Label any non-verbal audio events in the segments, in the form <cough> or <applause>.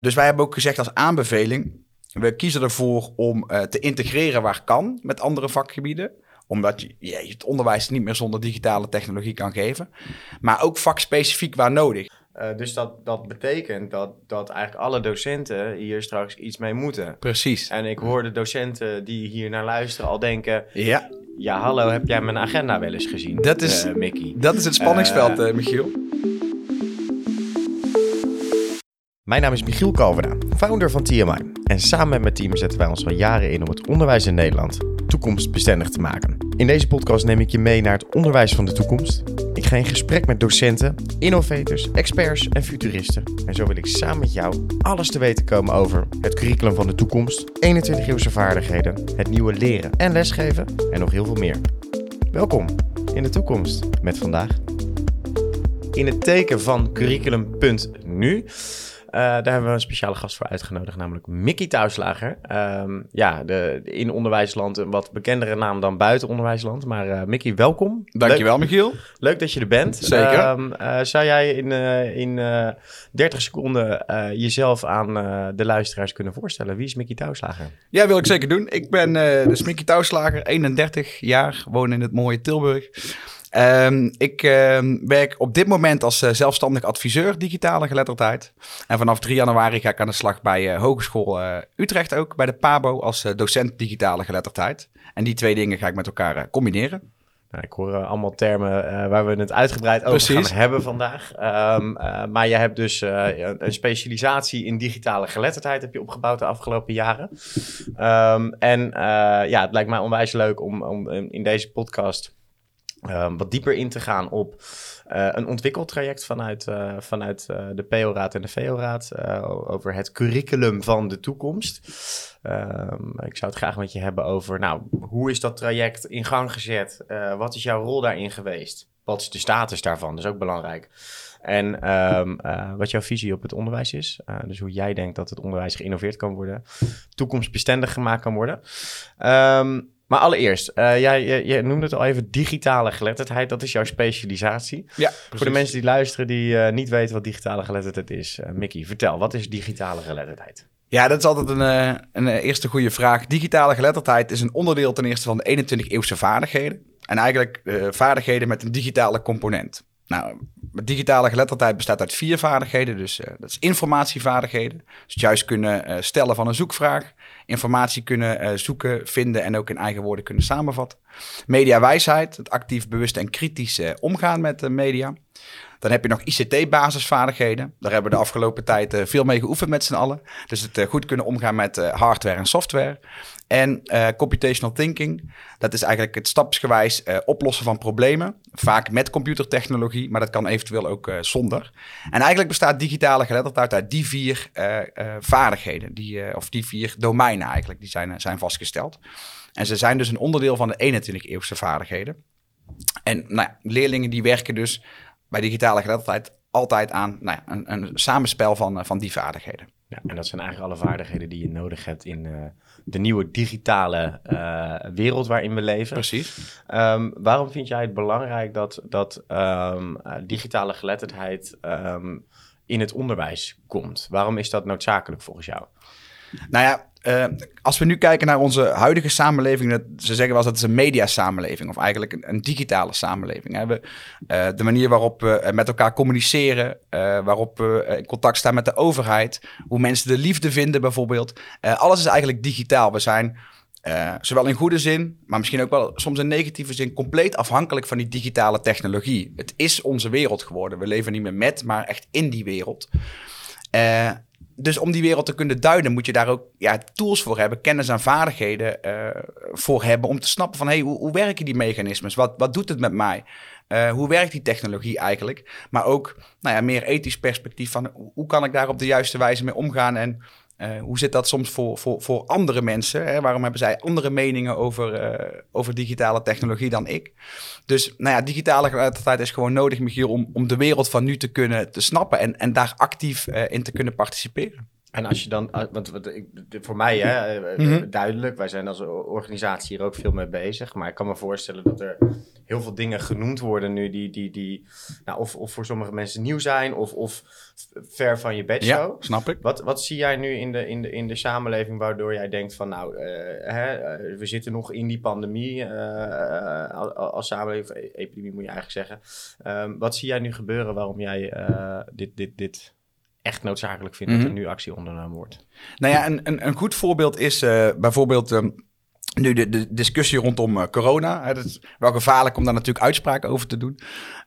Dus wij hebben ook gezegd als aanbeveling, we kiezen ervoor om uh, te integreren waar kan met andere vakgebieden omdat je, je het onderwijs niet meer zonder digitale technologie kan geven. Maar ook vakspecifiek waar nodig. Uh, dus dat, dat betekent dat, dat eigenlijk alle docenten hier straks iets mee moeten. Precies. En ik hoor de docenten die hier naar luisteren al denken... Ja, ja hallo, heb jij mijn agenda wel eens gezien, dat is, uh, Mickey? Dat is het spanningsveld, Michiel. Mijn naam is Michiel Kalverda, founder van TMI. En samen met mijn team zetten wij ons al jaren in om het onderwijs in Nederland toekomstbestendig te maken. In deze podcast neem ik je mee naar het onderwijs van de toekomst. Ik ga in gesprek met docenten, innovators, experts en futuristen. En zo wil ik samen met jou alles te weten komen over het curriculum van de toekomst, 21-eeuwse vaardigheden, het nieuwe leren en lesgeven en nog heel veel meer. Welkom in de toekomst met vandaag. In het teken van curriculum.nu daar hebben we een speciale gast voor uitgenodigd, namelijk Mickey Thuislager. Um, ja, de, in onderwijsland een wat bekendere naam dan buiten onderwijsland. Maar uh, Mickey, welkom. Dankjewel, leuk, Michiel. Leuk dat je er bent. Zeker. Um, uh, zou jij in, in 30 seconden jezelf aan de luisteraars kunnen voorstellen? Wie is Mickey Thuislager? Ja, wil ik zeker doen. Ik ben dus Mickey Thuislager, 31 jaar, woon in het mooie Tilburg. Um, ik uh, werk op dit moment als uh, zelfstandig adviseur digitale geletterdheid. En vanaf 3 januari ga ik aan de slag bij uh, Hogeschool eh, Utrecht ook, bij de PABO, als docent digitale geletterdheid. En die twee dingen ga ik met elkaar combineren. Nou, ik hoor allemaal termen waar we het uitgebreid over Precies. gaan hebben vandaag. Um, maar je hebt dus een specialisatie in digitale geletterdheid heb je opgebouwd de afgelopen jaren. En ja, het lijkt mij onwijs leuk om, om in deze podcast Um, wat dieper in te gaan op uh, een ontwikkeltraject vanuit, uh, vanuit uh, de PO-raad en de VO-raad over het curriculum van de toekomst. Um, ik zou het graag met je hebben over, nou, hoe is dat traject in gang gezet? wat is jouw rol daarin geweest? Wat is de status daarvan? Dat is ook belangrijk. En um, wat jouw visie op het onderwijs is. dus hoe jij denkt dat het onderwijs geïnnoveerd kan worden, toekomstbestendig gemaakt kan worden. Um, maar allereerst, uh, jij, je, noemde het al even digitale geletterdheid. Dat is jouw specialisatie. Ja, Voor de mensen die luisteren die uh, niet weten wat digitale geletterdheid is. Uh, Mickey, vertel, wat is digitale geletterdheid? Ja, dat is altijd een, een eerste goede vraag. Digitale geletterdheid is een onderdeel ten eerste van de 21-eeuwse vaardigheden. En eigenlijk vaardigheden met een digitale component. Nou, digitale geletterdheid bestaat uit vier vaardigheden. Dus uh, dat is informatievaardigheden. Dus juist kunnen uh, stellen van een zoekvraag. Informatie kunnen uh, zoeken, vinden en ook in eigen woorden kunnen samenvatten. Mediawijsheid, het actief, bewust en kritisch omgaan met de media. Dan heb je nog ICT-basisvaardigheden. Daar hebben we de afgelopen tijd veel mee geoefend met z'n allen. Dus het goed kunnen omgaan met hardware en software. En computational thinking, dat is eigenlijk het stapsgewijs oplossen van problemen. Vaak met computertechnologie, maar dat kan eventueel ook zonder. En eigenlijk bestaat digitale geletterdheid uit die vier vaardigheden, die, of die vier domeinen eigenlijk, die zijn, zijn vastgesteld. En ze zijn dus een onderdeel van de 21e-eeuwse vaardigheden. En nou leerlingen die werken dus bij digitale geletterdheid altijd aan nou ja, een, een samenspel van, van die vaardigheden. Ja, en dat zijn eigenlijk alle vaardigheden die je nodig hebt in uh, de nieuwe digitale uh, wereld waarin we leven. Precies. Um, waarom vind jij het belangrijk dat, dat um, digitale geletterdheid um, in het onderwijs komt? Waarom is dat noodzakelijk volgens jou? Nou ja, uh, als we nu kijken naar onze huidige samenleving, ze zeggen wel eens dat het een mediasamenleving, of eigenlijk een, digitale samenleving. We, uh, de manier waarop we met elkaar communiceren, waarop we in contact staan met de overheid, hoe mensen de liefde vinden bijvoorbeeld. alles is eigenlijk digitaal. We zijn zowel in goede zin, maar misschien ook wel soms in negatieve zin, compleet afhankelijk van die digitale technologie. Het is onze wereld geworden. We leven niet meer met, maar echt in die wereld dus om die wereld te kunnen duiden, moet je daar ook ja, tools voor hebben, kennis en vaardigheden uh, voor hebben. Om te snappen van hey, hoe, hoe werken die mechanismes? Wat, wat doet het met mij? Uh, hoe werkt die technologie eigenlijk? Maar ook nou ja, meer ethisch perspectief van hoe kan ik daar op de juiste wijze mee omgaan? En uh, hoe zit dat soms voor, voor, voor andere mensen? Hè? Waarom hebben zij andere meningen over, uh, over digitale technologie dan ik? Dus nou ja, digitale geletterdheid is gewoon nodig, Michiel, om, om de wereld van nu te kunnen te snappen en, en daar actief uh, in te kunnen participeren. En als je dan, want, want voor mij hè, mm -hmm. duidelijk, wij zijn als organisatie hier ook veel mee bezig, maar ik kan me voorstellen dat er heel veel dingen genoemd worden nu die, die, die nou, of, of voor sommige mensen nieuw zijn of, of ver van je bedshow. Ja, snap ik. Wat, wat zie jij nu in de, in, de, in de samenleving waardoor jij denkt van nou, uh, hè, uh, we zitten nog in die pandemie uh, als samenleving, e-, epidemie moet je eigenlijk zeggen. Um, wat zie jij nu gebeuren waarom jij dit, dit, dit echt noodzakelijk vindt mm -hmm. dat er mhm. nu actie ondernomen wordt? Nou ja, een, een, een goed voorbeeld is bijvoorbeeld... Um, nu de, discussie rondom uh, corona. Hè, dat wel gevaarlijk om daar natuurlijk uitspraken over te doen.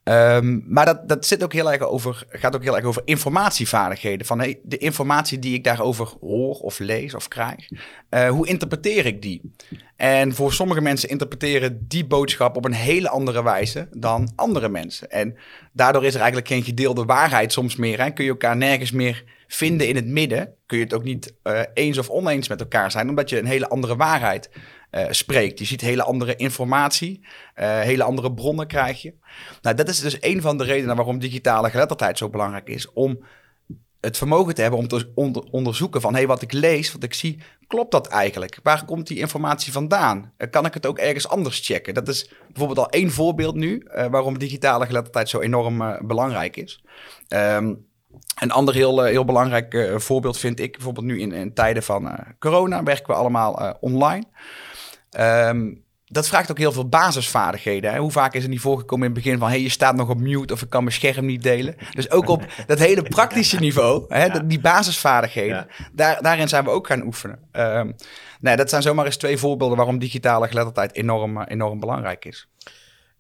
Um, maar dat, dat zit ook heel erg over, gaat ook heel erg over informatievaardigheden. Van hey, de informatie die ik daarover hoor of lees of krijg. Uh, hoe interpreteer ik die? En voor sommige mensen interpreteren die boodschap op een hele andere wijze dan andere mensen. En daardoor is er eigenlijk geen gedeelde waarheid soms meer. Hè? Kun je elkaar nergens meer vinden in het midden. Kun je het ook niet uh, eens of oneens met elkaar zijn, omdat je een hele andere waarheid uh, spreekt. Je ziet hele andere informatie, uh, hele andere bronnen krijg je. Nou, dat is dus een van de redenen waarom digitale geletterdheid zo belangrijk is. Om het vermogen te hebben om te onder onderzoeken van... hé, hey, wat ik lees, wat ik zie, klopt dat eigenlijk? Waar komt die informatie vandaan? Kan ik het ook ergens anders checken? Dat is bijvoorbeeld al één voorbeeld nu... waarom digitale geletterdheid zo enorm belangrijk is. Um, een ander heel, heel belangrijk voorbeeld vind ik bijvoorbeeld nu in, in tijden van corona... werken we allemaal online... Um, dat vraagt ook heel veel basisvaardigheden. Hè? Hoe vaak is het niet voorgekomen in het begin van... hey, je staat nog op mute of ik kan mijn scherm niet delen. Dus ook op <laughs> dat hele praktische niveau, hè, die basisvaardigheden... Daar, daarin zijn we ook gaan oefenen. Um, nee, dat zijn zomaar eens twee voorbeelden... waarom digitale geletterdheid enorm, enorm belangrijk is.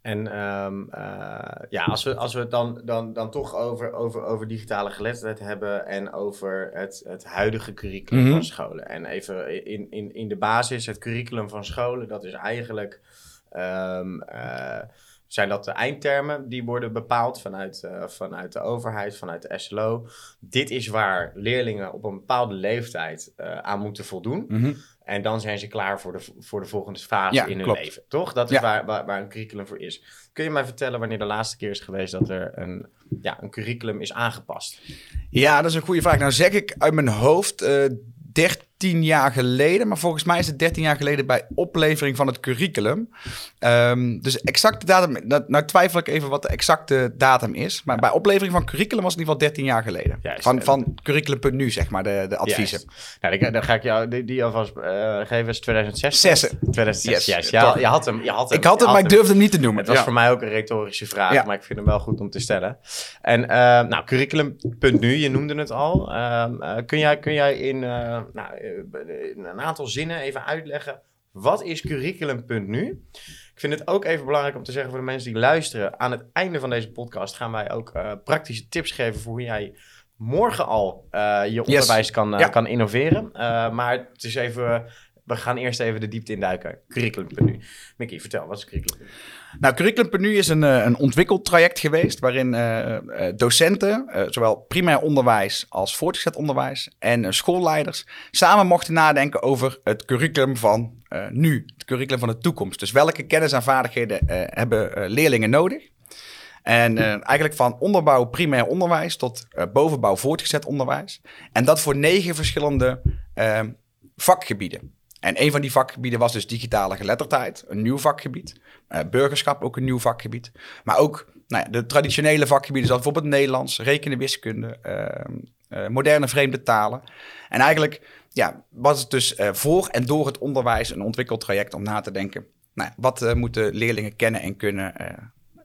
En um, uh, ja, als we, als we het dan, dan, dan toch over, over, over digitale geletterdheid hebben en over het, het huidige curriculum mm -hmm. van scholen. En even in, in, in de basis, het curriculum van scholen, dat is eigenlijk. Um, uh, zijn dat de eindtermen die worden bepaald vanuit, uh, vanuit de overheid, vanuit de SLO. Dit is waar leerlingen op een bepaalde leeftijd aan moeten voldoen. Mm -hmm. En dan zijn ze klaar voor de, voor de volgende fase ja, in hun klopt. leven. Toch? Dat is ja. waar, waar, waar, een curriculum voor is. Kun je mij vertellen wanneer de laatste keer is geweest dat er een, ja, een curriculum is aangepast? Ja, dat is een goede vraag. Nou zeg ik uit mijn hoofd uh, 13 jaar geleden. Maar volgens mij is het 13 jaar geleden bij oplevering van het curriculum. Um, dus exacte datum. Nou, nou, twijfel ik even wat de exacte datum is. Maar bij oplevering van curriculum was het in ieder geval 13 jaar geleden. Juist, van, van curriculum.nu, zeg maar, de, de adviezen. Nou, dan, dan, ga ik jou die, die alvast uh, geven. is 2006. 2006, yes, juist. Ja, je had hem. Je had hem ik had hem, maar ik durfde hem niet te noemen. Het was ja. voor mij ook een retorische vraag, maar ik vind hem wel goed om te stellen. En uh, nou, curriculum.nu, je noemde het al. Uh, kun, jij, kun jij in nou, een aantal zinnen even uitleggen. Wat is curriculum.nu? Ik vind het ook even belangrijk om te zeggen voor de mensen die luisteren. Aan het einde van deze podcast gaan wij ook uh, praktische tips geven voor hoe jij morgen al uh, je onderwijs yes. kan, uh, ja. kan innoveren. maar het is even we gaan eerst even de diepte induiken. Curriculum.nu. Mickey, vertel, wat is Curriculum.nu? Nou, Curriculum.nu is een, een ontwikkeltraject geweest waarin uh, docenten, uh, zowel primair onderwijs als voortgezet onderwijs en schoolleiders samen mochten nadenken over het curriculum van nu, het curriculum van de toekomst. Dus welke kennis en vaardigheden hebben leerlingen nodig? En eigenlijk van onderbouw primair onderwijs tot bovenbouw voortgezet onderwijs. En dat voor negen verschillende vakgebieden. En een van die vakgebieden was dus digitale geletterdheid, een nieuw vakgebied. Uh, burgerschap, ook een nieuw vakgebied. Maar ook nou ja, de traditionele vakgebieden, zoals bijvoorbeeld Nederlands, rekenen, wiskunde, uh, uh, moderne vreemde talen. En eigenlijk ja, was het dus voor en door het onderwijs een ontwikkeltraject om na te denken. Nou, wat moeten leerlingen kennen en kunnen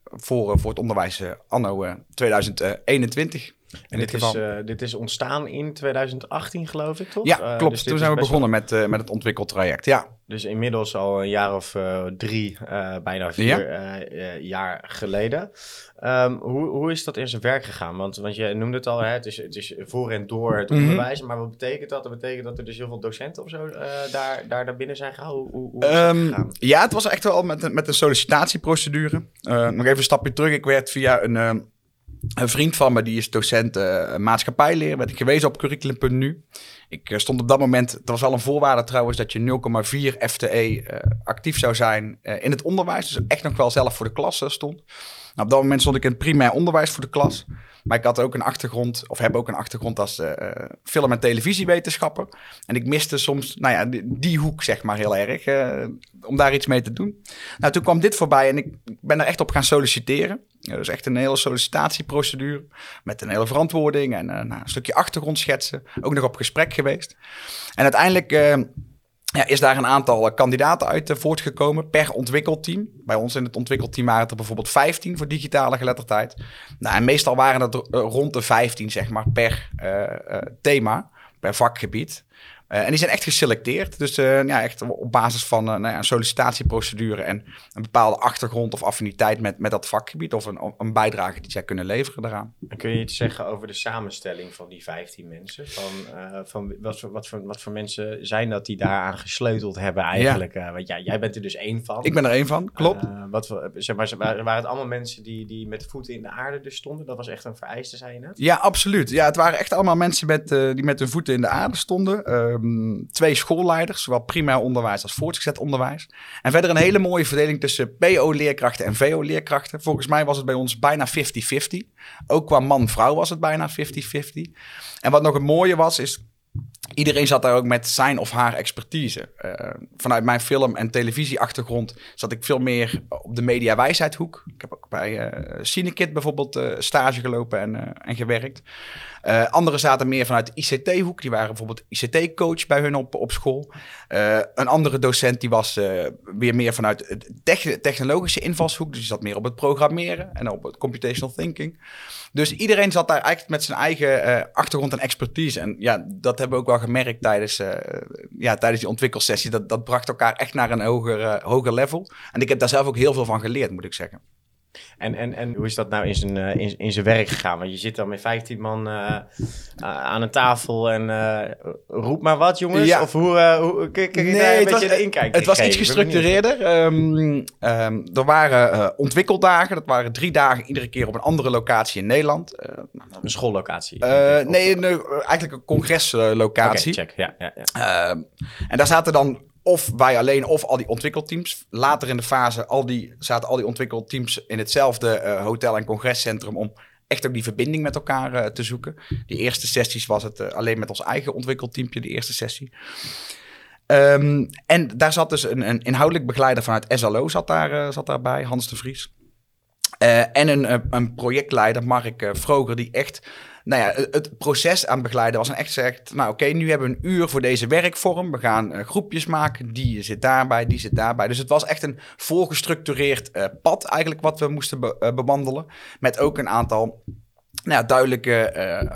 voor, voor het onderwijs anno 2021? En dit is, uh, dit is ontstaan in 2018, geloof ik, toch? Ja, klopt. Uh, dus Toen zijn we begonnen met, uh, met het ontwikkeltraject, ja. Dus inmiddels al een jaar of drie, bijna vier ja. jaar geleden. Um, hoe, hoe is dat in zijn werk gegaan? Want, want je noemde het al, hè, het, is, het is voor en door het mm -hmm. onderwijs. Maar wat betekent dat? Dat betekent dat er dus heel veel docenten of zo daar, daar naar binnen zijn? Hoe, hoe um, ja, het was echt wel met, met een sollicitatieprocedure. nog even een stapje terug. Ik werd via een een vriend van me, die is docent uh, maatschappijleer, werd ik gewezen op curriculum.nu. Ik uh, stond op dat moment, dat was wel een voorwaarde trouwens, dat je 0,4 FTE uh, actief zou zijn in het onderwijs. Dus echt nog wel zelf voor de klas stond. Op dat moment stond ik in het primair onderwijs voor de klas. Maar ik had ook een achtergrond, of heb ook een achtergrond als uh, film- en televisiewetenschapper. En ik miste soms, nou ja, die, hoek zeg maar heel erg, uh, om daar iets mee te doen. Nou, toen kwam dit voorbij en ik ben er echt op gaan solliciteren. Ja, dus echt een hele sollicitatieprocedure met een hele verantwoording en nou, een stukje achtergrondschetsen. Ook nog op gesprek geweest. En uiteindelijk ja, is daar een aantal kandidaten uit voortgekomen per ontwikkelteam. Bij ons in het ontwikkelteam waren het er bijvoorbeeld 15 voor digitale geletterdheid. Nou, en meestal waren het rond de 15, zeg maar, per thema, per vakgebied. Uh, en die zijn echt geselecteerd. Dus uh, ja, echt op basis van uh, nou ja, een sollicitatieprocedure en een bepaalde achtergrond of affiniteit met, met dat vakgebied of een, een bijdrage die zij kunnen leveren daaraan. En kun je iets zeggen over de samenstelling van die 15 mensen? Van, van wat, voor, wat, voor, wat voor mensen zijn dat die daaraan gesleuteld hebben eigenlijk? Ja. want ja, jij bent er dus één van. Ik ben er één van, klopt. wat, zeg maar, waren, waren het allemaal mensen die, die met voeten in de aarde dus stonden? Dat was echt een vereiste, zei je net? Ja, absoluut. Ja, het waren echt allemaal mensen met, die met hun voeten in de aarde stonden Ehm, twee schoolleiders, zowel primair onderwijs als voortgezet onderwijs. En verder een hele mooie verdeling tussen PO-leerkrachten en VO-leerkrachten. Volgens mij was het bij ons bijna 50-50. Ook qua man-vrouw was het bijna 50-50. En wat nog het mooie was, is Iedereen zat daar ook met zijn of haar expertise. Uh, vanuit mijn film- en televisieachtergrond zat ik veel meer op de media-wijsheidhoek. Ik heb ook bij uh, Cinekit bijvoorbeeld uh, stage gelopen en, en gewerkt. Anderen zaten meer vanuit de ICT-hoek. Die waren bijvoorbeeld ICT-coach bij hun op, op school. een andere docent die was weer meer vanuit de technologische invalshoek. Dus die zat meer op het programmeren en op het computational thinking. Dus iedereen zat daar eigenlijk met zijn eigen achtergrond en expertise. En ja, dat hebben we ook wel gemerkt tijdens, uh, ja, tijdens die ontwikkelsessie. Dat, dat bracht elkaar echt naar een hoger, uh, hoger level. En ik heb daar zelf ook heel veel van geleerd, moet ik zeggen. En, en, en hoe is dat nou in zijn, uh, in, in zijn werk gegaan? Want je zit dan met 15 man uh, aan een tafel en uh, roep maar wat, jongens. Ja. Of hoe, hoe kijk je nee, daar een beetje Het was iets gestructureerder. Um, um, er waren ontwikkeldagen. Dat waren drie dagen, iedere keer op een andere locatie in Nederland. een schoollocatie? nee, een, eigenlijk een congreslocatie. Okay, check. Ja, ja, ja. Ehm, en daar zaten dan of wij alleen of al die ontwikkelteams. Later in de fase al die, zaten al die ontwikkelteams in hetzelfde uh, hotel- en congrescentrum om echt ook die verbinding met elkaar uh, te zoeken. Die eerste sessies was het uh, alleen met ons eigen ontwikkelteampje, de eerste sessie. Um, en daar zat dus een, een, inhoudelijk begeleider vanuit SLO zat, daar, zat daarbij, Hans de Vries. en een, een projectleider, Mark Vroger, die echt nou ja, het proces aan begeleiden was en echt zegt, nou oké, nu hebben we een uur voor deze werkvorm. We gaan uh, groepjes maken, die zit daarbij, die zit daarbij. Dus het was echt een voorgestructureerd uh, pad eigenlijk wat we moesten be uh, bewandelen. Met ook een aantal nou ja, duidelijke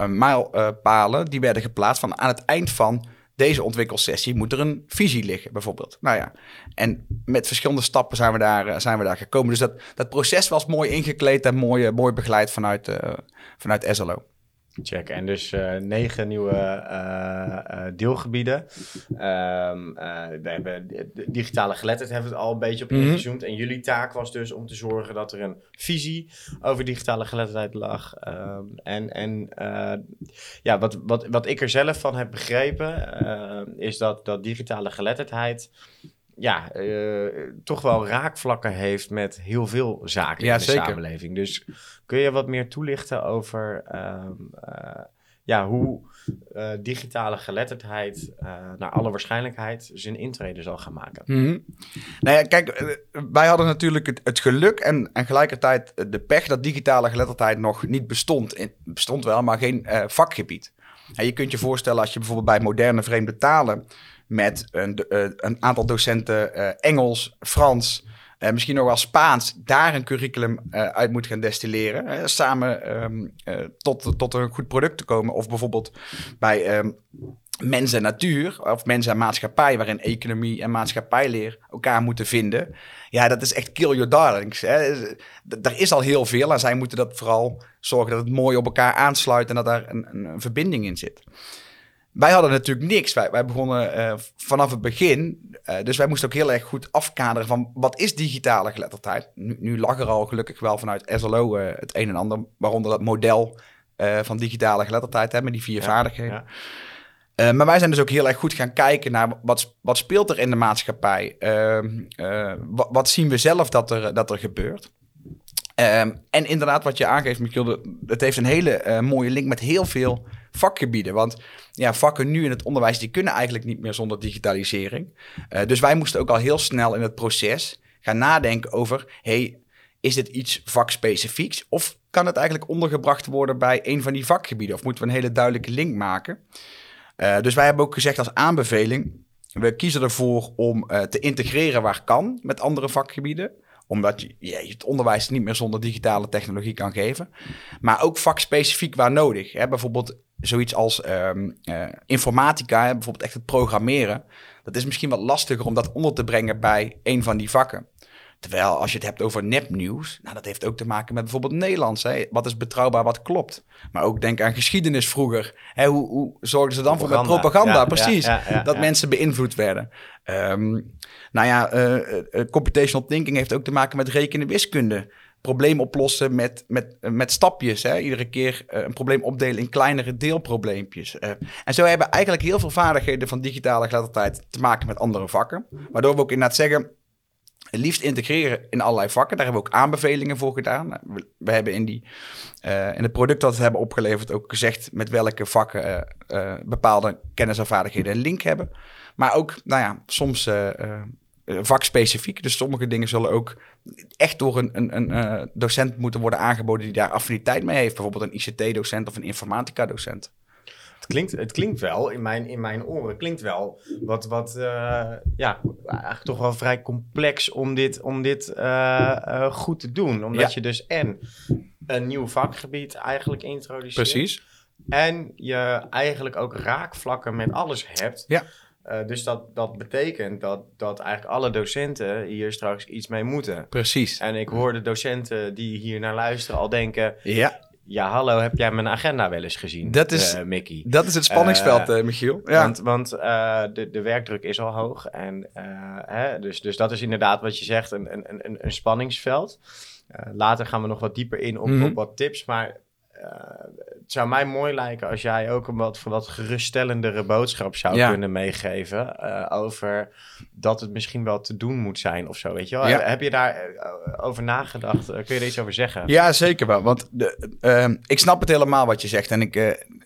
mijlpalen die werden geplaatst van aan het eind van deze ontwikkelsessie moet er een visie liggen, bijvoorbeeld. Nou ja, en met verschillende stappen zijn we daar, zijn we daar gekomen. Dus dat, dat proces was mooi ingekleed en mooi, mooi begeleid vanuit, vanuit SLO. Check. En dus uh, negen nieuwe uh, uh, deelgebieden. Um, we hebben digitale geletterd hebben we het al een beetje op mhm. ingezoomd. Mm -hmm. En jullie taak was dus om te zorgen dat er een visie over digitale geletterdheid lag. Um, en en ja, wat, wat, wat ik er zelf van heb begrepen, is dat, dat digitale geletterdheid ja, uh, toch wel raakvlakken heeft met heel veel zaken in de samenleving. Dus kun je wat meer toelichten over um, uh, ja, hoe uh, digitale geletterdheid naar alle waarschijnlijkheid zijn intrede zal gaan maken? Mm -hmm. Nou ja, kijk, wij hadden natuurlijk het, het, geluk en, en gelijkertijd de pech dat digitale geletterdheid nog niet bestond. In, bestond wel, maar geen vakgebied. En je kunt je voorstellen als je bijvoorbeeld bij moderne vreemde talen met een, uh, een aantal docenten uh, Engels, Frans, uh, misschien nog wel Spaans, daar een curriculum uit moet gaan destilleren. samen um, tot, tot een goed product te komen. Of bijvoorbeeld bij um, mens en natuur, of mens en maatschappij, waarin economie en maatschappijleer elkaar moeten vinden. Ja, dat is echt kill your darlings. Hè. Er is al heel veel en zij moeten dat vooral zorgen dat het mooi op elkaar aansluit en dat daar een, een verbinding in zit. Wij hadden natuurlijk niks. Wij, wij begonnen uh, vanaf het begin. Uh, dus wij moesten ook heel erg goed afkaderen van wat is digitale geletterdheid. Nu, nu lag er al gelukkig wel vanuit SLO uh, eh, het een en ander. Waaronder dat model van digitale geletterdheid, hè, met die vier ja, vaardigheden. Ja. maar wij zijn dus ook heel erg goed gaan kijken naar wat, wat speelt er in de maatschappij. Ehm, wat, wat, zien we zelf dat er, dat er gebeurt. Ehm, en inderdaad, wat je aangeeft, Michiel, het heeft een hele mooie link met heel veel vakgebieden. Want ja, vakken nu in het onderwijs, die kunnen eigenlijk niet meer zonder digitalisering. dus wij moesten ook al heel snel in het proces gaan nadenken over, hey, is dit iets vakspecifieks? Of kan het eigenlijk ondergebracht worden bij een van die vakgebieden? Of moeten we een hele duidelijke link maken? Uh, dus wij hebben ook gezegd als aanbeveling, we kiezen ervoor om uh, te integreren waar kan met andere vakgebieden omdat je, het onderwijs niet meer zonder digitale technologie kan geven. Maar ook vakspecifiek waar nodig. Hè? Bijvoorbeeld zoiets als um, uh, informatica, bijvoorbeeld echt het programmeren. Dat is misschien wat lastiger om dat onder te brengen bij een van die vakken. Terwijl als je het hebt over nepnieuws, nou, dat heeft ook te maken met bijvoorbeeld Nederlands. Hè? Wat is betrouwbaar, wat klopt. Maar ook denk aan geschiedenis vroeger. Hè? Hoe, hoe zorgden ze dan voor met propaganda? Precies, dat mensen beïnvloed werden. Um, nou ja, uh, computational thinking heeft ook te maken met rekenen wiskunde. Probleem oplossen met, met, met stapjes. Hè? Iedere keer een probleem opdelen in kleinere deelprobleempjes. en zo hebben eigenlijk heel veel vaardigheden van digitale geletterdheid te maken met andere vakken. Waardoor we ook inderdaad zeggen liefst integreren in allerlei vakken. Daar hebben we ook aanbevelingen voor gedaan. Nou, we, hebben in, die, uh, in het product dat we hebben opgeleverd ook gezegd met welke vakken bepaalde kennis en vaardigheden een link hebben. Maar ook, nou ja, soms vakspecifiek. Dus sommige dingen zullen ook echt door een, een, een docent moeten worden aangeboden die daar affiniteit mee heeft. Bijvoorbeeld een ICT-docent of een informatica-docent. Het klinkt, het klinkt wel, in mijn, in mijn oren, klinkt wel wat, wat uh, ja, eigenlijk toch wel vrij complex om dit, om dit uh, goed te doen. Omdat je dus en een nieuw vakgebied eigenlijk introduceert. Precies. En je eigenlijk ook raakvlakken met alles hebt. Ja. Uh, dus dat, dat betekent dat, dat eigenlijk alle docenten hier straks iets mee moeten. Precies. En ik hoor de docenten die hier naar luisteren al denken... Ja ja, hallo, heb jij mijn agenda wel eens gezien, dat is, uh, Mickey? Dat is het spanningsveld, uh, Michiel. Ja. Want, want de, de werkdruk is al hoog. En, hè, dus, dus dat is inderdaad wat je zegt, een, een, een, een spanningsveld. later gaan we nog wat dieper in op, mm -hmm. op wat tips. Maar het zou mij mooi lijken als jij ook een wat, wat geruststellendere boodschap zou ja. kunnen meegeven. Uh, over dat het misschien wel te doen moet zijn of zo. Weet je wel? Ja. Heb je daar uh, over nagedacht? Uh, kun je er iets over zeggen? Ja, zeker wel. Want de, ehm, ik snap het helemaal wat je zegt. En ik,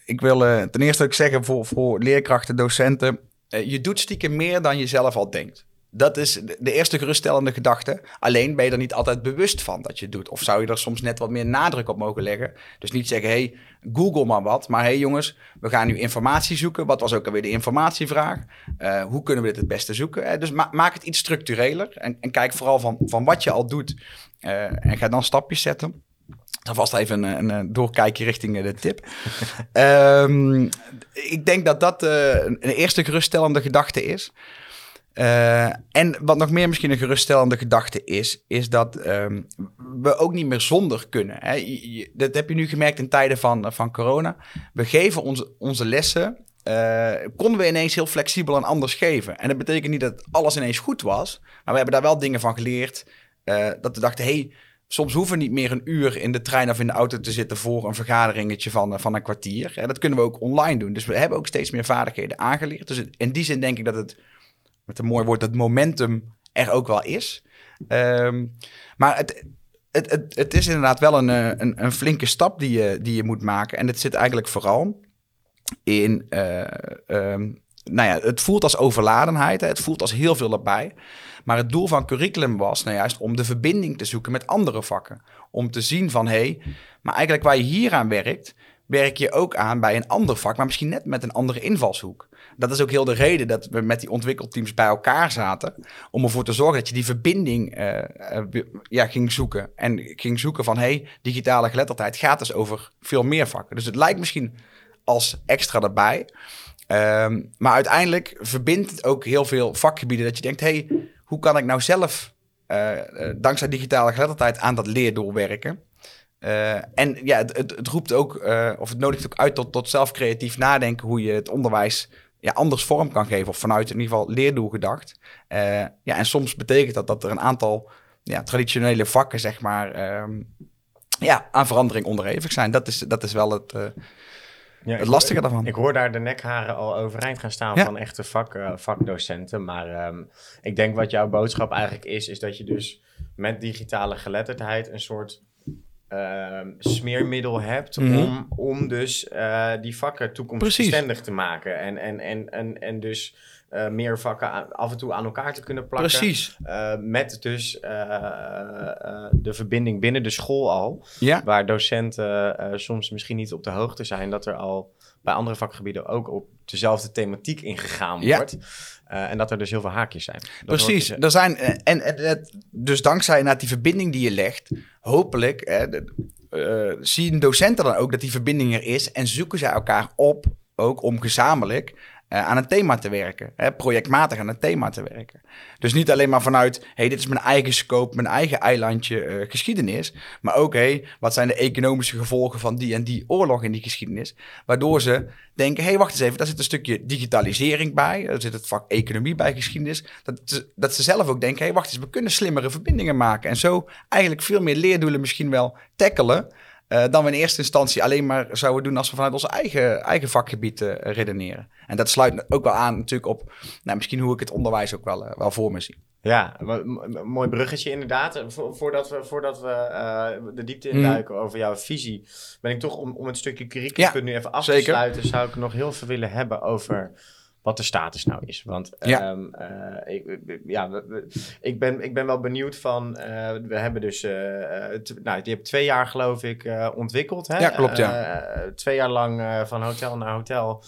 ik wil ten eerste ook zeggen voor, voor leerkrachten, docenten. je doet stiekem meer dan je zelf al denkt. Dat is de eerste geruststellende gedachte. Alleen ben je er niet altijd bewust van dat je het doet. Of zou je er soms net wat meer nadruk op mogen leggen. Dus niet zeggen, hey, Google maar wat. Maar hey jongens, we gaan nu informatie zoeken. Wat was ook alweer de informatievraag? Uh, hoe kunnen we dit het beste zoeken? Uh, dus ma maak het iets structureler. En, en, kijk vooral van, van wat je al doet. Uh, en ga dan stapjes zetten. Dan vast even een, een doorkijkje richting de tip. um, <laughs> ik denk dat dat een eerste geruststellende gedachte is. Uh, en wat nog meer misschien een geruststellende gedachte is, is dat um, we ook niet meer zonder kunnen. Hè. Dat heb je nu gemerkt in tijden van, van corona. We geven onze, onze lessen, uh, konden we ineens heel flexibel en anders geven. En dat betekent niet dat alles ineens goed was, maar we hebben daar wel dingen van geleerd. Uh, dat we dachten, hey, soms hoeven we niet meer een uur in de trein of in de auto te zitten voor een vergaderingetje van, van een kwartier. En dat kunnen we ook online doen. Dus we hebben ook steeds meer vaardigheden aangeleerd. Dus in die zin denk ik dat het met een mooi woord, dat momentum er ook wel is. Um, maar het, het, het, het, is inderdaad wel een, eh, een, een, flinke stap die je, die je moet maken. En het zit eigenlijk vooral in. Uh, um, nou ja, het voelt als overladenheid. Het voelt als heel veel erbij. Maar het doel van curriculum was nou juist om de verbinding te zoeken met andere vakken. Om te zien van hé, hey, maar eigenlijk waar je hier aan werkt, werk je ook aan bij een ander vak, maar misschien net met een andere invalshoek. Dat is ook heel de reden dat we met die ontwikkelteams bij elkaar zaten. Om ervoor te zorgen dat je die verbinding uh, uh, ja, ging zoeken. En ging zoeken van, hey, digitale geletterdheid gaat dus over veel meer vakken. Dus het lijkt misschien als extra erbij. Um, maar uiteindelijk verbindt het ook heel veel vakgebieden. Dat je denkt, hey, hoe kan ik nou zelf, uh, dankzij digitale geletterdheid, aan dat leerdoel werken? En ja, het, het, roept ook, of het nodigt ook uit tot, tot zelf creatief nadenken hoe je het onderwijs ja, anders vorm kan geven. Of vanuit in ieder geval leerdoel gedacht. Uh, ja, en soms betekent dat dat er een aantal ja, traditionele vakken, zeg maar, um, ja, aan verandering onderhevig zijn. Dat is, dat is wel het, uh, ja, het lastige daarvan. Ik hoor daar de nekharen al overeind gaan staan ja. van echte vak, uh, vakdocenten. Maar um, ik denk wat jouw boodschap eigenlijk is, is dat je dus met digitale geletterdheid een soort ehm, smeermiddel hebt mhm. om, om dus uh, die vakken toekomstbestendig te maken. En, en, en, en, en dus uh, meer vakken af en toe aan elkaar te kunnen plakken. Precies. Uh, met dus de verbinding binnen de school al. Ja. Waar docenten soms misschien niet op de hoogte zijn dat er al bij andere vakgebieden ook op dezelfde thematiek ingegaan ja. wordt. Uh, en dat er dus heel veel haakjes zijn. Precies. Er zijn, eh, en, en, dus dankzij naar die verbinding die je legt, hopelijk hè, uh, zien docenten dan ook dat die verbinding er is en zoeken ze elkaar op, ook om gezamenlijk aan een thema te werken. Hè, projectmatig aan een thema te werken. Dus niet alleen maar vanuit, hey, dit is mijn eigen scope, mijn eigen eilandje uh, geschiedenis. Maar ook, hey, wat zijn de economische gevolgen van die en die oorlog in die geschiedenis. Waardoor ze denken, hey, wacht eens even, daar zit een stukje digitalisering bij. Er zit het vak economie bij geschiedenis. Dat, dat ze zelf ook denken, hey, wacht eens, we kunnen slimmere verbindingen maken. En zo eigenlijk veel meer leerdoelen misschien wel tackelen. Uh, dan we in eerste instantie alleen maar zouden doen als we vanuit ons eigen, eigen vakgebied uh, redeneren. En dat sluit ook wel aan natuurlijk op nou, misschien hoe ik het onderwijs ook wel, uh, wel voor me zie. Ja, mooi bruggetje inderdaad. voordat we, voordat we de diepte induiken mm. over jouw visie, ben ik toch om, om het stukje curriculum ja, nu even af te sluiten, zou ik nog heel veel willen hebben over wat de status nou is. Want ja. Um, uh, ik, ja, ik, ben, ik ben wel benieuwd van, uh, we hebben dus, uh, nou, die hebt twee jaar geloof ik ontwikkeld. Hè? Ja, klopt ja. twee jaar lang van hotel naar hotel,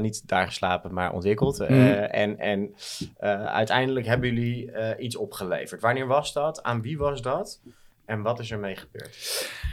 niet daar geslapen, maar ontwikkeld. Mm. en en uiteindelijk hebben jullie iets opgeleverd. Wanneer was dat? Aan wie was dat? En wat is er mee gebeurd?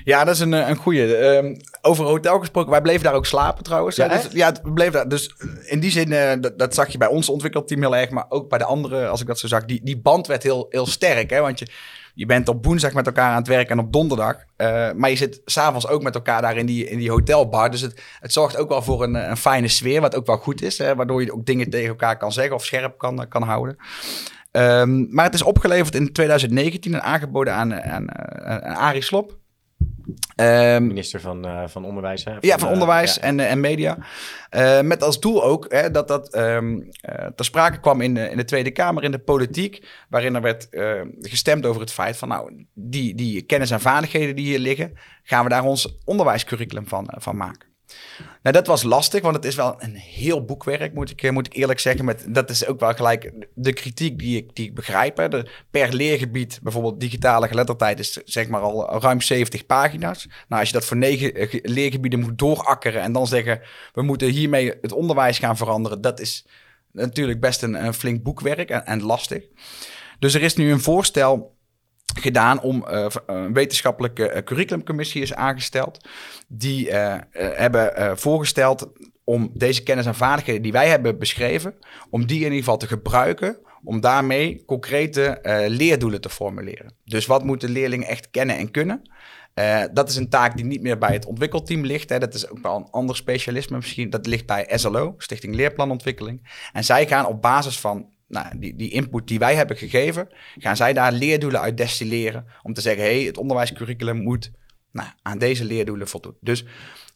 Ja, dat is een, eh, een goede. Um, over hotel gesproken, wij bleven daar ook slapen trouwens. Ja, dus, ja we bleven daar. Dus in die zin, uh, dat, dat, zag je bij ons ontwikkelteam heel erg, maar ook bij de anderen, als ik dat zo zag, die, die band werd heel, heel sterk. Hè? Want je, je bent op woensdag met elkaar aan het werk en op donderdag. Uh, maar je zit s'avonds ook met elkaar daar in die, in die hotelbar. Dus het, het zorgt ook wel voor een, een fijne sfeer, wat ook wel goed is. Hè? Waardoor je ook dingen tegen elkaar kan zeggen of scherp kan, kan houden. Um, maar het is opgeleverd in 2019 en aangeboden aan, aan, aan Arie Slop. Um, Minister van, uh, van Onderwijs. Hè? Van, ja, van uh, Onderwijs ja. En, en Media. met als doel ook hè, dat dat um, ter sprake kwam in de, in de Tweede Kamer, in de politiek. Waarin er werd gestemd over het feit van, nou, die, die kennis en vaardigheden die hier liggen, gaan we daar ons onderwijscurriculum van, van maken. Nou, dat was lastig, want het is wel een heel boekwerk, moet ik, moet ik eerlijk zeggen. Met, dat is ook wel gelijk de kritiek die ik, die ik begrijp. Hè. Per leergebied, bijvoorbeeld digitale geletterdheid, is zeg maar al ruim 70 pagina's. Nou, als je dat voor negen eh, leergebieden moet doorakkeren en dan zeggen, we moeten hiermee het onderwijs gaan veranderen, dat is natuurlijk best een, flink boekwerk en lastig. Dus er is nu een voorstel gedaan om uh, een wetenschappelijke uh, curriculumcommissie is aangesteld. Die hebben voorgesteld om deze kennis en vaardigheden die wij hebben beschreven, om die in ieder geval te gebruiken om daarmee concrete leerdoelen te formuleren. Dus wat moeten leerlingen echt kennen en kunnen? dat is een taak die niet meer bij het ontwikkelteam ligt. Hè. Dat is ook wel een ander specialisme misschien. Dat ligt bij SLO, Stichting Leerplanontwikkeling. En zij gaan op basis van nou, die, die input die wij hebben gegeven, gaan zij daar leerdoelen uit destilleren. Om te zeggen, hey, het onderwijscurriculum moet nou, aan deze leerdoelen voldoen. Dus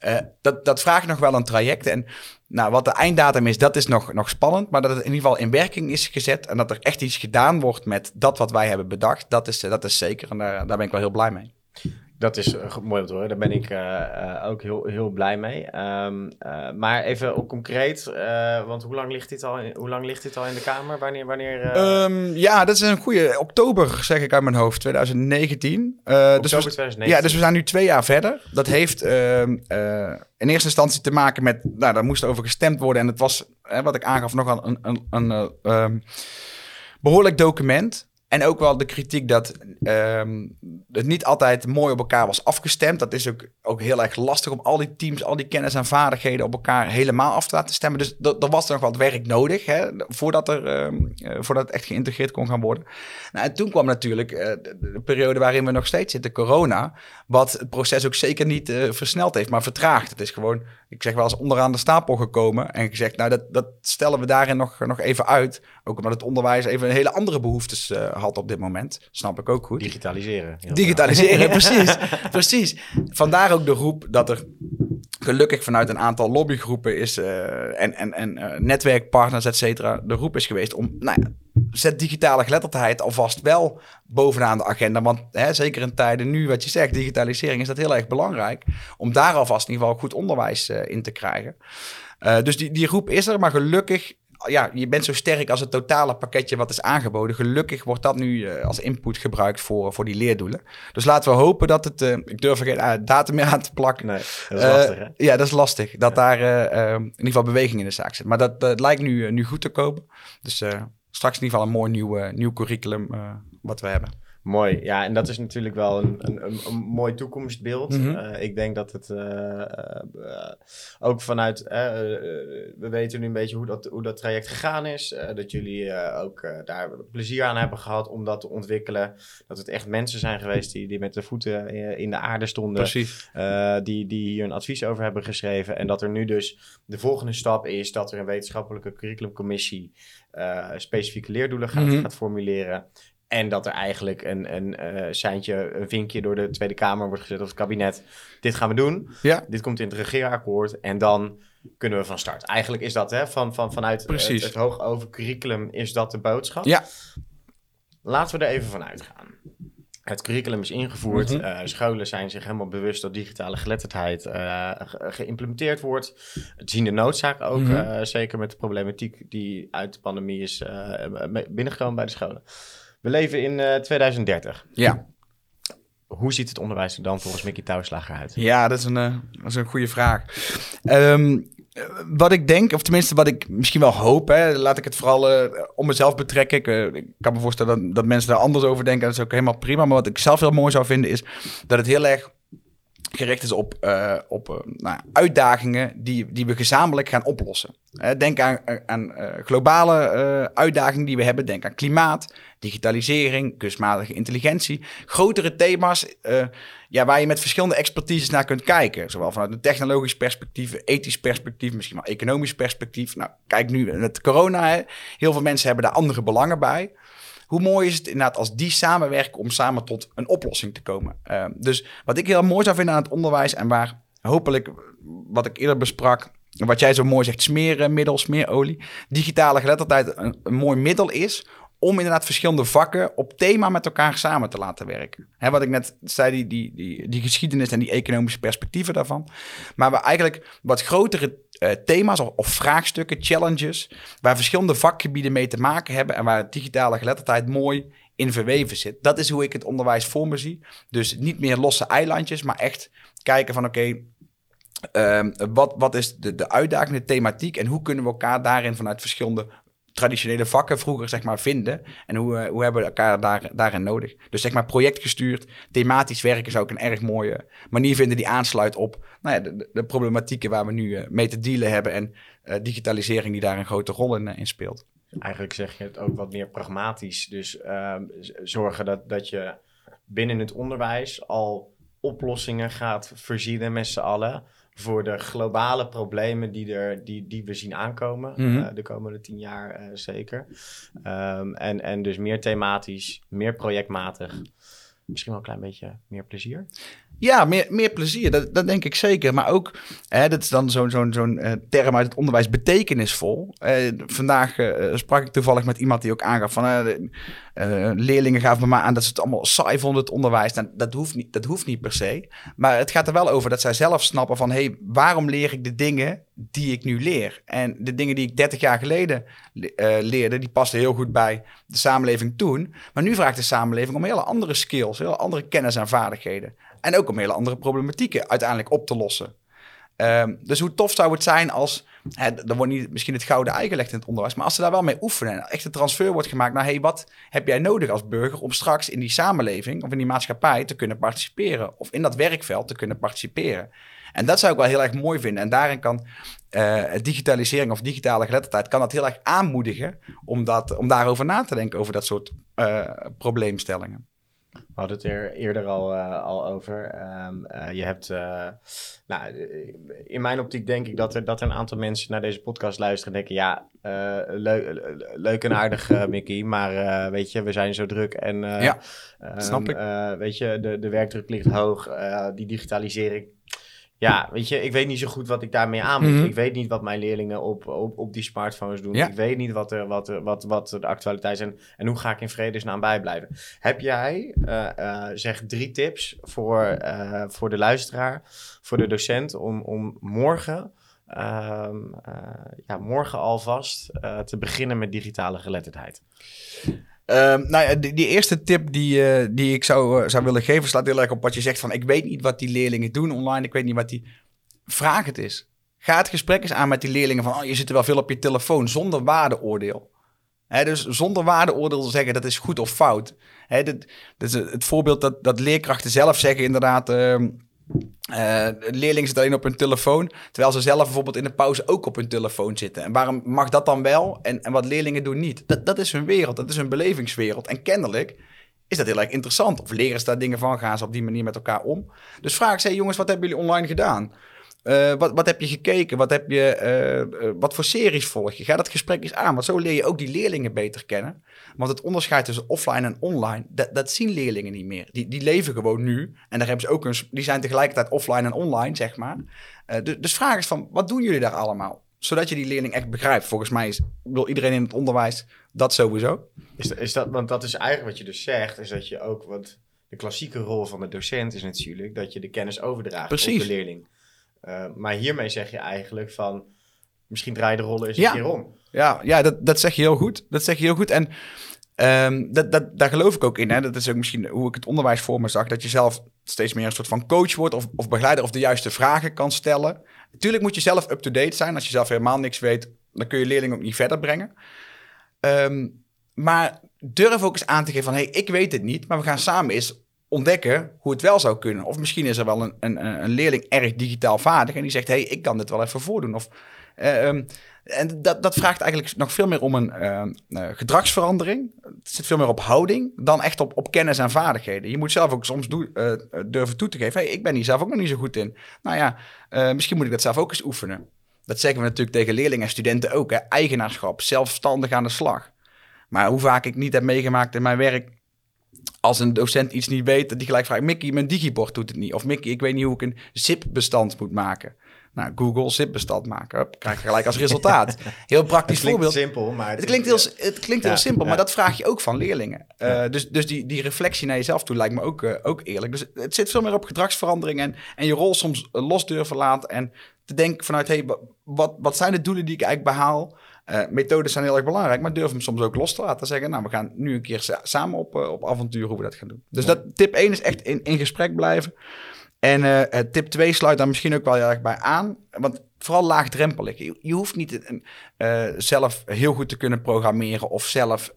uh, dat, dat vraagt nog wel een traject. En nou, wat de einddatum is, dat is nog, nog spannend. Maar dat het in ieder geval in werking is gezet en dat er echt iets gedaan wordt met dat wat wij hebben bedacht, dat is, dat is zeker. En daar, daar ben ik wel heel blij mee. Dat is uh, mooi om te horen. Daar ben ik uh, uh, ook heel, heel blij mee. Um, maar even ook concreet, want hoe lang, ligt dit al in, hoe lang ligt dit al in de Kamer? Wanneer? wanneer um, ja, dat is een goede. Oktober zeg ik uit mijn hoofd, 2019. Oktober dus we, 2019. Ja, dus we zijn nu twee jaar verder. Dat heeft ehm, in eerste instantie te maken met, nou, daar moest over gestemd worden. En het was, wat ik aangaf, nog een, een, een, een behoorlijk document. En ook wel de kritiek dat um, het niet altijd mooi op elkaar was afgestemd. Dat is ook, ook heel erg lastig om al die teams, al die kennis en vaardigheden op elkaar helemaal af te laten stemmen. Dus er was er nog wat werk nodig hè, voordat, er, um, voordat het echt geïntegreerd kon gaan worden. Nou, en toen kwam natuurlijk uh, de, periode waarin we nog steeds zitten, corona. Wat het proces ook zeker niet uh, versneld heeft, maar vertraagd. Het is gewoon, ik zeg wel eens, onderaan de stapel gekomen. En gezegd, nou, dat, dat stellen we daarin nog, nog even uit. Ook omdat het onderwijs even een hele andere behoeftes uh, had op dit moment. Snap ik ook goed. Digitaliseren. Digitaliseren, <laughs> precies. precies. Vandaar ook de roep dat er gelukkig vanuit een aantal lobbygroepen is uh, en, en, en uh, netwerkpartners, et cetera, de roep is geweest om nou ja, zet digitale geletterdheid alvast wel bovenaan de agenda. Want hè, zeker in tijden nu, wat je zegt, digitalisering is dat heel erg belangrijk. Om daar alvast in ieder geval goed onderwijs in te krijgen. dus die, die roep is er, maar gelukkig ja, je bent zo sterk als het totale pakketje wat is aangeboden. Gelukkig wordt dat nu uh, als input gebruikt voor, voor die leerdoelen. Dus laten we hopen dat het... Uh, ik durf er geen uh, datum meer aan te plakken. Nee, dat is lastig, hè? Ja, dat is lastig. Dat daar in ieder geval beweging in de zaak zit. Maar dat, dat lijkt nu, nu goed te komen. Dus straks in ieder geval een mooi nieuw, nieuw curriculum wat we hebben. Mooi, ja, en dat is natuurlijk wel een, een, een, mooi toekomstbeeld. Mhm. Eh, ik denk dat het uh, uh, ook vanuit, we weten nu een beetje hoe dat, hoe dat traject gegaan is. dat jullie ook daar plezier aan hebben gehad om dat te ontwikkelen. Dat het echt mensen zijn geweest die, die met de voeten in de aarde stonden. Precies. die, die hier een advies over hebben geschreven. En dat er nu dus de volgende stap is dat er een wetenschappelijke curriculumcommissie specifieke leerdoelen gaat, mhm. gaat formuleren. En dat er eigenlijk een, een uh, seintje, een vinkje door de Tweede Kamer wordt gezet of het kabinet. Dit gaan we doen. Ja. Dit komt in het regeerakkoord. En dan kunnen we van start. Eigenlijk is dat hè, van, van, vanuit uh, het, het hoog over curriculum is dat de boodschap. Ja. Laten we er even van uitgaan. Het curriculum is ingevoerd. Mm scholen zijn zich helemaal bewust dat digitale geletterdheid uh, geïmplementeerd wordt. Het zien de noodzaak ook, mm zeker met de problematiek die uit de pandemie is binnengekomen bij de scholen. We leven in 2030. Eh, ja. Hoe ziet het onderwijs er dan volgens Mickey Touwslager uit? Ja, dat is een, uh, dat is een goede vraag. Um, wat ik denk, of tenminste wat ik misschien wel hoop, hè, laat ik het vooral uh, om mezelf betrekken. Ik, ik, kan me voorstellen dat, dat mensen daar anders over denken. Dat is ook helemaal prima. Maar wat ik zelf heel mooi zou vinden, is dat het heel erg gericht is op, uh, op uh, nou, uitdagingen die, die we gezamenlijk gaan oplossen. Uh, denk aan, aan globale uitdagingen die we hebben. Denk aan klimaat, digitalisering, kunstmatige intelligentie. Grotere thema's ja, waar je met verschillende expertises naar kunt kijken. Zowel vanuit een technologisch perspectief, ethisch perspectief, misschien wel economisch perspectief. Nou, kijk nu met corona. Heel veel mensen hebben daar andere belangen bij. Hoe mooi is het inderdaad als die samenwerken om samen tot een oplossing te komen. Uh, dus wat ik heel mooi zou vinden aan het onderwijs en waar hopelijk, wat ik eerder besprak, wat jij zo mooi zegt, smeren, middel, smeerolie, digitale geletterdheid een, een mooi middel is om inderdaad verschillende vakken op thema met elkaar samen te laten werken. Hè, wat ik net zei, die, die, die, die geschiedenis en die economische perspectieven daarvan. Maar we eigenlijk wat grotere uh, thema's of, of, vraagstukken, challenges, waar verschillende vakgebieden mee te maken hebben en waar digitale geletterdheid mooi in verweven zit. Dat is hoe ik het onderwijs voor me zie. Dus niet meer losse eilandjes, maar echt kijken van oké, ehm, wat, wat is de, de uitdaging, de thematiek en hoe kunnen we elkaar daarin vanuit verschillende traditionele vakken vroeger zeg maar vinden en hoe, uh, hoe hebben we elkaar daar, daarin nodig. Dus zeg maar projectgestuurd, thematisch werken zou ik een erg mooie manier vinden die aansluit op nou ja, de, problematieken waar we nu uh, mee te dealen hebben en uh, digitalisering die daar een grote rol in, speelt. Eigenlijk zeg je het ook wat meer pragmatisch. Dus ehm, zorgen dat, dat je binnen het onderwijs al oplossingen gaat verzinnen met z'n allen voor de globale problemen die, er, die, die we zien aankomen mm de komende tien jaar uh, zeker. Um, en, en dus meer thematisch, meer projectmatig. Misschien wel een klein beetje meer plezier. Ja, meer, plezier, dat, dat denk ik zeker. Maar ook, hè, dat is dan zo'n zo'n uh, term uit het onderwijs, betekenisvol. Uh, vandaag uh, sprak ik toevallig met iemand die ook aangaf van... leerlingen gaven me maar aan dat ze het allemaal saai vonden, het onderwijs. Nou, dat, hoeft niet, dat hoeft niet per se. Maar het gaat er wel over dat zij zelf snappen van... hé, hey, waarom leer ik de dingen die ik nu leer? En de dingen die ik 30 jaar geleden leerde, die pasten heel goed bij de samenleving toen. Maar nu vraagt de samenleving om hele andere skills, hele andere kennis en vaardigheden. En ook om hele andere problematieken uiteindelijk op te lossen. Ehm, dus hoe tof zou het zijn als, hè, er wordt niet misschien het gouden ei gelegd in het onderwijs, maar als ze daar wel mee oefenen en echt een transfer wordt gemaakt naar, hey, wat heb jij nodig als burger om straks in die samenleving of in die maatschappij te kunnen participeren of in dat werkveld te kunnen participeren. En dat zou ik wel heel erg mooi vinden. En daarin kan uh, digitalisering of digitale geletterdheid kan dat heel erg aanmoedigen om, dat, om daarover na te denken, over dat soort uh, probleemstellingen. We hadden het er eerder al, uh, al over. Um, uh, je hebt, uh, nou, in mijn optiek denk ik dat er, dat er een aantal mensen naar deze podcast luisteren en denken, ja, leuk, leuk en aardig <laughs> Mickey, maar weet je, we zijn zo druk en ja, um, snap ik. weet je, de, de werkdruk ligt hoog, die digitalisering ja, weet je, ik weet niet zo goed wat ik daarmee aan moet. Mhm. Ik weet niet wat mijn leerlingen op, op, op die smartphones doen. Ik weet niet wat, er, wat, wat, wat de actualiteit is en, hoe ga ik in vredesnaam bijblijven. Heb jij, uh, zeg, drie tips voor, uh, voor de luisteraar, voor de docent, om, om morgen, ehm, ja, morgen alvast te beginnen met digitale geletterdheid? Um, nou ja, die, die, eerste tip die, uh, die ik zou, uh, zou willen geven, slaat heel erg op wat je zegt van ik weet niet wat die leerlingen doen online, ik weet niet wat die... Vraag het eens. Ga het gesprek eens aan met die leerlingen van oh, je zit er wel veel op je telefoon, zonder waardeoordeel. Dus zonder waardeoordeel zeggen dat is goed of fout. Is het voorbeeld dat, dat leerkrachten zelf zeggen inderdaad... Uh, uh, leerlingen zitten alleen op hun telefoon, terwijl ze zelf bijvoorbeeld in de pauze ook op hun telefoon zitten. En waarom mag dat dan wel en, en wat leerlingen doen niet? Dat, dat is hun wereld, dat is hun belevingswereld. En kennelijk is dat heel erg interessant. Of leren ze daar dingen van, gaan ze op die manier met elkaar om? Dus vraag ze, jongens, wat hebben jullie online gedaan? Uh, wat, wat heb je gekeken? Wat, heb je, uh, wat voor series volg je? Ga dat gesprek eens aan, want zo leer je ook die leerlingen beter kennen. Want het onderscheid tussen offline en online, dat, dat zien leerlingen niet meer. Die, die leven gewoon nu. En daar hebben ze ook een, die zijn tegelijkertijd offline en online, zeg maar. Dus, dus vraag is van, wat doen jullie daar allemaal? Zodat je die leerling echt begrijpt. Volgens mij is, wil iedereen in het onderwijs dat sowieso. Is, is dat, want dat is eigenlijk wat je dus zegt, is dat je ook, want de klassieke rol van de docent is natuurlijk dat je de kennis overdraagt op de leerling. Uh, maar hiermee zeg je eigenlijk van, misschien draai je de rollen eens een keer om. Ja, ja dat, dat zeg je heel goed. Dat zeg je heel goed. En um, dat, dat, daar geloof ik ook in. Hè. Dat is ook misschien hoe ik het onderwijs voor me zag. Dat je zelf steeds meer een soort van coach wordt of, of begeleider of de juiste vragen kan stellen. Natuurlijk moet je zelf up-to-date zijn. Als je zelf helemaal niks weet, dan kun je leerlingen ook niet verder brengen. Um, maar durf ook eens aan te geven van... hé, hey, ik weet het niet, maar we gaan samen eens ontdekken hoe het wel zou kunnen. Of misschien is er wel een, een, een leerling erg digitaal vaardig... en die zegt, hey, ik kan dit wel even voordoen. Of uh, en dat, dat vraagt eigenlijk nog veel meer om een uh, gedragsverandering. Het zit veel meer op houding dan echt op, op kennis en vaardigheden. Je moet zelf ook soms durven toe te geven: hey, ik ben hier zelf ook nog niet zo goed in. Nou ja, misschien moet ik dat zelf ook eens oefenen. Dat zeggen we natuurlijk tegen leerlingen en studenten ook: hè? eigenaarschap, zelfstandig aan de slag. Maar hoe vaak ik niet heb meegemaakt in mijn werk. Als een docent iets niet weet, dat die gelijk vraagt: Mickey, mijn digibord doet het niet. Of Mickey, ik weet niet hoe ik een zip-bestand moet maken. Nou, Google zip-bestand maken. krijg je gelijk als resultaat. <laughs> Heel praktisch het voorbeeld. simpel, maar het, klinkt heel, het klinkt heel simpel, maar dat vraag je ook van leerlingen. Uh, dus dus die, die reflectie naar jezelf toe lijkt me ook, uh, ook eerlijk. Dus het zit veel meer op gedragsverandering en, en je rol soms los durven laten. En te denken vanuit, hey, wat, wat zijn de doelen die ik eigenlijk behaal? Uh, methodes zijn heel erg belangrijk, maar durf hem soms ook los te laten. Zeggen, nou, we gaan nu een keer samen op, op avontuur hoe we dat gaan doen. Dus dat, tip 1 is echt in, in gesprek blijven. En uh, tip 2 sluit daar misschien ook wel heel erg bij aan. Want vooral laagdrempelig. Je, je hoeft niet zelf heel goed te kunnen programmeren of zelf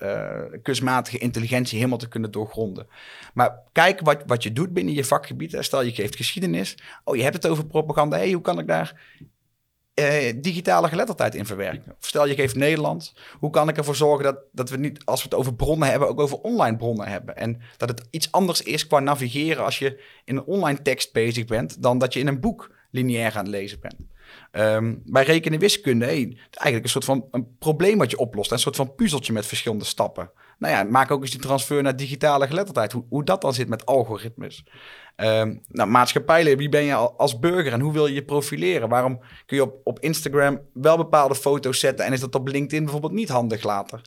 kunstmatige intelligentie helemaal te kunnen doorgronden. Maar kijk wat, wat je doet binnen je vakgebied. Stel je geeft geschiedenis. Oh, je hebt het over propaganda. Hey, hoe kan ik daar uh, digitale geletterdheid in verwerken. stel je geeft Nederland. Hoe kan ik ervoor zorgen dat, dat we niet, als we het over bronnen hebben, ook over online bronnen hebben? En dat het iets anders is qua navigeren als je in een online tekst bezig bent, dan dat je in een boek lineair aan het lezen bent. Um, bij rekenen wiskunde, hey, eigenlijk een soort van een probleem wat je oplost. Een soort van puzzeltje met verschillende stappen. Nou ja, maak ook eens die transfer naar digitale geletterdheid. Hoe, hoe dat dan zit met algoritmes. Um, nou, maatschappijleer, wie ben je als burger en hoe wil je je profileren? Waarom kun je op, op Instagram wel bepaalde foto's zetten en is dat op LinkedIn bijvoorbeeld niet handig later?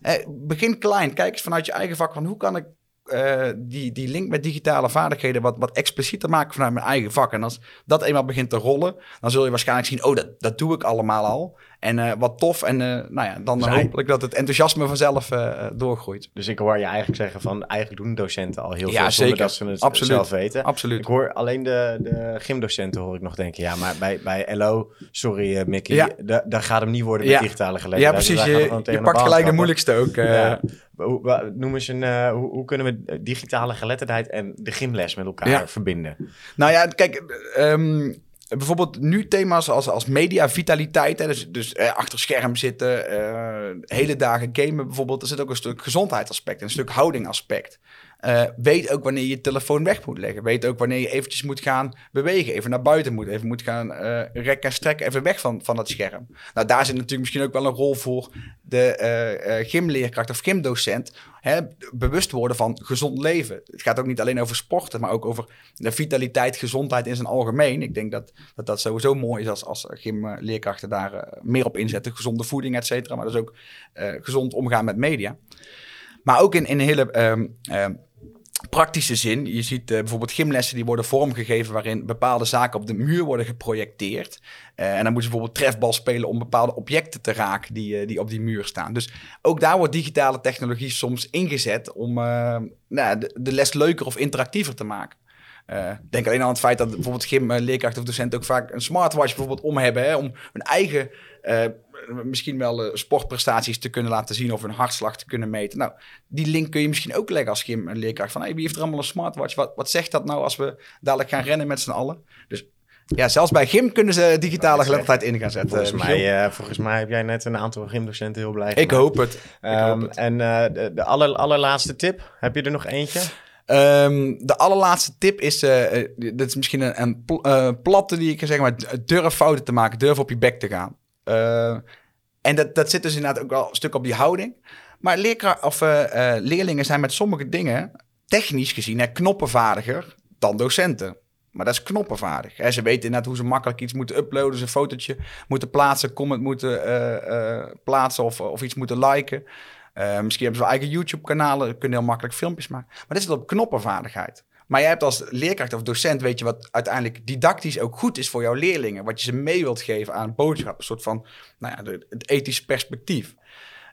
Eh, begin klein, kijk eens vanuit je eigen vak van hoe kan ik uh, die, die link met digitale vaardigheden wat, wat explicieter maken vanuit mijn eigen vak. En als dat eenmaal begint te rollen, dan zul je waarschijnlijk zien, oh, dat, dat doe ik allemaal al. En uh, wat tof. En uh, nou ja, dan dus hopelijk dat het enthousiasme vanzelf uh, doorgroeit. Dus ik hoor je eigenlijk zeggen van, eigenlijk doen docenten al heel veel ja, zonder dat ze het Absoluut. zelf weten. Absoluut. Ik hoor alleen de, de gymdocenten hoor ik nog denken, ja, maar bij, bij LO, sorry Mickey, ja. daar gaat hem niet worden met digitale gelegenheid. Ja, precies. Je, je pakt gelijk de moeilijkste ook. Ja. Hoe, noem eens een, uh, hoe, hoe, kunnen we digitale geletterdheid en de gymles met elkaar ja. verbinden? Nou ja, kijk, um, bijvoorbeeld nu thema's als, als mediavitaliteit, dus, dus eh, achter scherm zitten, uh, hele dagen gamen bijvoorbeeld. Er zit ook een stuk gezondheidsaspect, een stuk houdingaspect. Uh, weet ook wanneer je je telefoon weg moet leggen. Weet ook wanneer je eventjes moet gaan bewegen. Even naar buiten moet. Even moet gaan uh, rekken en strekken. Even weg van, van dat scherm. Nou, daar zit natuurlijk misschien ook wel een rol voor de uh, gymleerkracht of gymdocent. Hè, bewust worden van gezond leven. Het gaat ook niet alleen over sporten, maar ook over de vitaliteit, gezondheid in zijn algemeen. Ik denk dat dat, dat sowieso mooi is als, als gymleerkrachten daar meer op inzetten. Gezonde voeding, et cetera. Maar dus ook gezond omgaan met media. Maar ook in, in hele ehm, ehm, praktische zin. Je ziet uh, bijvoorbeeld gymlessen die worden vormgegeven waarin bepaalde zaken op de muur worden geprojecteed. Uh, en dan moeten ze bijvoorbeeld trefbal spelen om bepaalde objecten te raken die, uh, die op die muur staan. Dus ook daar wordt digitale technologie soms ingezet om nou, de, de, les leuker of interactiever te maken. denk alleen aan het feit dat bijvoorbeeld gymleerkrachten of docenten ook vaak een smartwatch bijvoorbeeld om hebben. Hè, om hun eigen misschien wel uh, sportprestaties te kunnen laten zien of een hartslag te kunnen meten. Nou, die link kun je misschien ook leggen als gym en leerkracht. Van hey, wie heeft er allemaal een smartwatch? Wat, wat zegt dat nou als we dadelijk gaan rennen met z'n allen? Dus ja, zelfs bij gym kunnen ze digitale geletterdheid in gaan zetten. Volgens mij, uh, volgens mij heb jij net een aantal gymdocenten heel blij Ik hoop het. Um, En uh, de, de aller, allerlaatste tip, heb je er nog eentje? Um, de allerlaatste tip is, uh, dit is misschien een, een pl platte die ik zeggen, maar durf fouten te maken, durf op je bek te gaan. Uh, en dat, dat zit dus inderdaad ook wel een stuk op die houding. Maar of, uh, uh, leerlingen zijn met sommige dingen, technisch gezien, knoppenvaardiger dan docenten. Maar dat is knoppenvaardig. Ze weten inderdaad hoe ze makkelijk iets moeten uploaden, ze een fotootje moeten plaatsen, comment moeten plaatsen of, of iets moeten liken. misschien hebben ze wel eigen YouTube-kanalen, kunnen heel makkelijk filmpjes maken. Maar dat zit op knoppenvaardigheid. Maar jij hebt als leerkracht of docent, weet je wat uiteindelijk didactisch ook goed is voor jouw leerlingen. Wat je ze mee wilt geven aan een boodschap. Een soort van, nou ja, het ethische perspectief.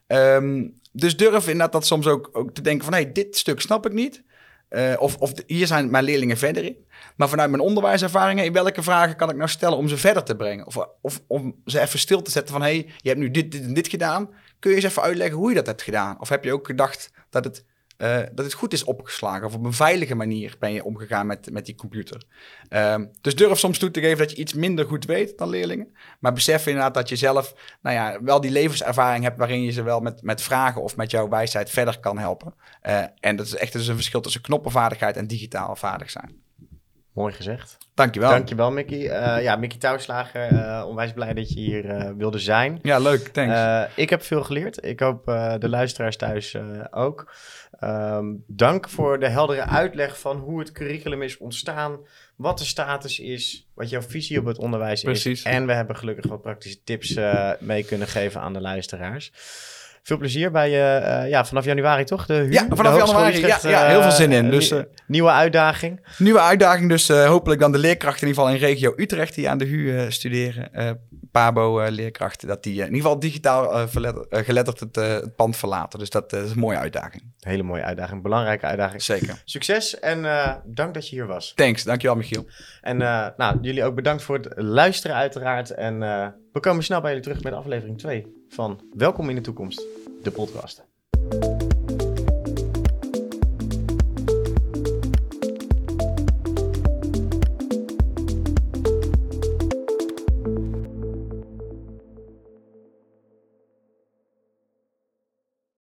Um, dus durf inderdaad dat soms ook, ook te denken van, hé, hey, dit stuk snap ik niet. Uh, of, of hier zijn mijn leerlingen verder in. Maar vanuit mijn onderwijservaringen, in welke vragen kan ik nou stellen om ze verder te brengen? Of, of om ze even stil te zetten van, hé, hey, je hebt nu dit, dit en dit gedaan. Kun je eens even uitleggen hoe je dat hebt gedaan? Of heb je ook gedacht dat het uh, dat het goed is opgeslagen. Of op een veilige manier ben je omgegaan met, met die computer. Uh, dus durf soms toe te geven dat je iets minder goed weet dan leerlingen. Maar besef inderdaad dat je zelf nou ja, wel die levenservaring hebt waarin je ze wel met, met vragen of met jouw wijsheid verder kan helpen. Uh, en dat is echt dus een verschil tussen knoppenvaardigheid en digitaal vaardig zijn. Mooi gezegd. Dankjewel. Dankjewel, Mickey. Uh, ja, Mickey Touwslager, uh, onwijs blij dat je hier uh, wilde zijn. Ja, leuk. Thanks. ik heb veel geleerd. Ik hoop de luisteraars thuis ook. Um, dank voor de heldere uitleg van hoe het curriculum is ontstaan, wat de status is, wat jouw visie op het onderwijs Precies. is. En we hebben gelukkig wat praktische tips mee kunnen geven aan de luisteraars. Veel plezier bij je, uh, ja, vanaf januari toch? De ja, vanaf januari. Ja, ja, heel veel zin in. Dus, nieuwe uitdaging. Nieuwe uitdaging, dus hopelijk dan de leerkrachten in ieder geval in regio Utrecht die aan de HU studeren. Pabo-leerkrachten, dat die in ieder geval digitaal geletterd het, het, pand verlaten. Dus dat is een mooie uitdaging. Hele mooie uitdaging, belangrijke uitdaging. Zeker. Succes en dank dat je hier was. Thanks, dankjewel Michiel. En nou, jullie ook bedankt voor het luisteren uiteraard. En we komen snel bij jullie terug met aflevering 2 van Welkom in de Toekomst, de podcast.